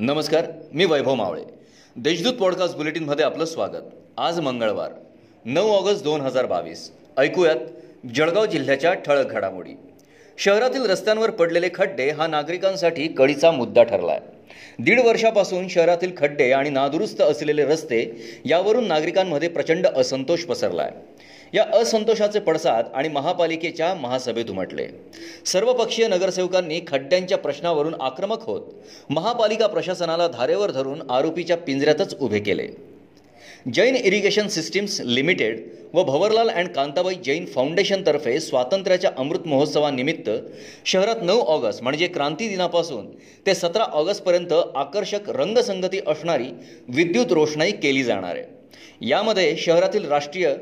नमस्कार मी वैभव मावळे. देशदूत पॉडकास्ट बुलेटिनमध्ये आपलं स्वागत. आज मंगळवार नऊ ऑगस्ट दोन हजार बावीस. ऐकूयात जळगाव जिल्ह्याच्या ठळक घडामोडी. शहरातील रस्त्यांवर पडलेले खड्डे हा नागरिकांसाठी कळीचा मुद्दा ठरला आहे दीड वर्षापासून शहरातील खड्डे आणि नादुरुस्त असलेले रस्ते यावरून नागरिकांमध्ये प्रचंड असंतोष पसरला आहे या असंतोषाचे पडसाद आणि महापालिकेच्या महासभेत उमटले. सर्वपक्षीय नगरसेवकांनी खड्ड्यांच्या प्रश्नावरून आक्रमक होत महापालिका प्रशासनाला धारेवर धरून आरोपीच्या पिंजऱ्यातच उभे केले. जैन इरिगेशन सिस्टीम्स लिमिटेड व भवरलाल अँड कांताबाई जैन फाउंडेशनतर्फे स्वातंत्र्याच्या अमृत महोत्सवानिमित्त शहरात नऊ ऑगस्ट म्हणजे क्रांती दिनापासून ते सतरा ऑगस्टपर्यंत आकर्षक रंगसंगती असणारी विद्युत रोषणाई केली जाणार आहे. यामध्ये शहरातील राष्ट्रीय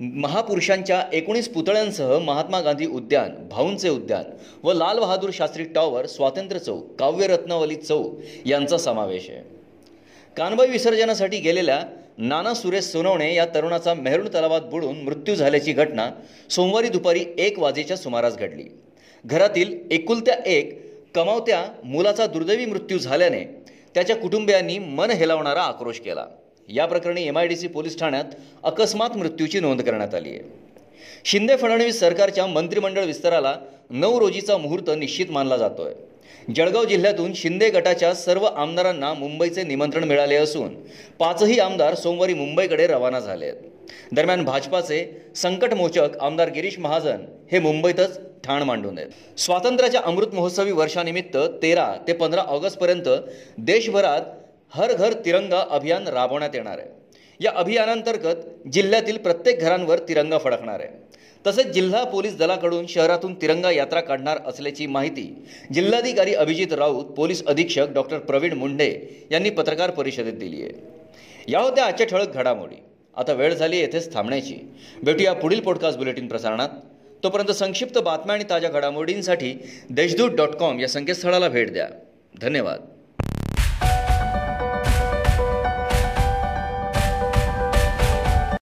महापुरुषांच्या एकोणीस पुतळ्यांसह महात्मा गांधी उद्यान भाऊंचे उद्यान व लाल बहादूर शास्त्री टॉवर स्वातंत्र्य चौक काव्यरत्नावली चौक यांचा समावेश आहे. कानबाई विसर्जनासाठी गेलेल्या नाना सुरेश सोनवणे या तरुणाचा मेहरुण तलावात बुडून मृत्यू झाल्याची घटना सोमवारी दुपारी एक वाजेच्या सुमारास घडली. घरातील एकुलत्या एक कमावत्या मुलाचा दुर्दैवी मृत्यू झाल्याने त्याच्या कुटुंबियांनी मन हेलावणारा आक्रोश केला. या प्रकरणी M I D C police ठाण्यात अकस्मात मृत्यूची नोंद करण्यात आली आहे. शिंदे फडणवीस सरकारच्या मंत्रिमंडळ विस्ताराला नऊ रोजीचा मुहूर्त निश्चित मानला जातोय. जळगाव जिल्ह्यातून शिंदे गटाच्या सर्व आमदारांना मुंबईचे निमंत्रण मिळाले असून पाचही आमदार सोमवारी मुंबईकडे रवाना झाले आहेत दरम्यान भाजपाचे संकटमोचक आमदार गिरीश महाजन हे मुंबईतच ठाण मांडून आहेत. स्वातंत्र्याच्या अमृत महोत्सवी वर्षानिमित्त तेरा ते पंधरा ऑगस्टपर्यंत देशभरात हर घर तिरंगा अभियान राबवण्यात येणार आहे. या अभियानांतर्गत जिल्ह्यातील प्रत्येक घरांवर तिरंगा फडकणार आहे. तसेच जिल्हा पोलीस दलाकडून शहरातून तिरंगा यात्रा काढणार असल्याची माहिती जिल्हाधिकारी अभिजित राऊत पोलीस अधीक्षक डॉक्टर प्रवीण मुंडे यांनी पत्रकार परिषदेत दिली आहे. या होत्या आजच्या ठळक घडामोडी. आता वेळ झाली येथेच थांबण्याची. भेटूया पुढील पॉडकास्ट बुलेटिन प्रसारणात. तोपर्यंत संक्षिप्त बातम्या आणि ताज्या घडामोडींसाठी देशदूत डॉट कॉम या संकेतस्थळाला भेट द्या. धन्यवाद.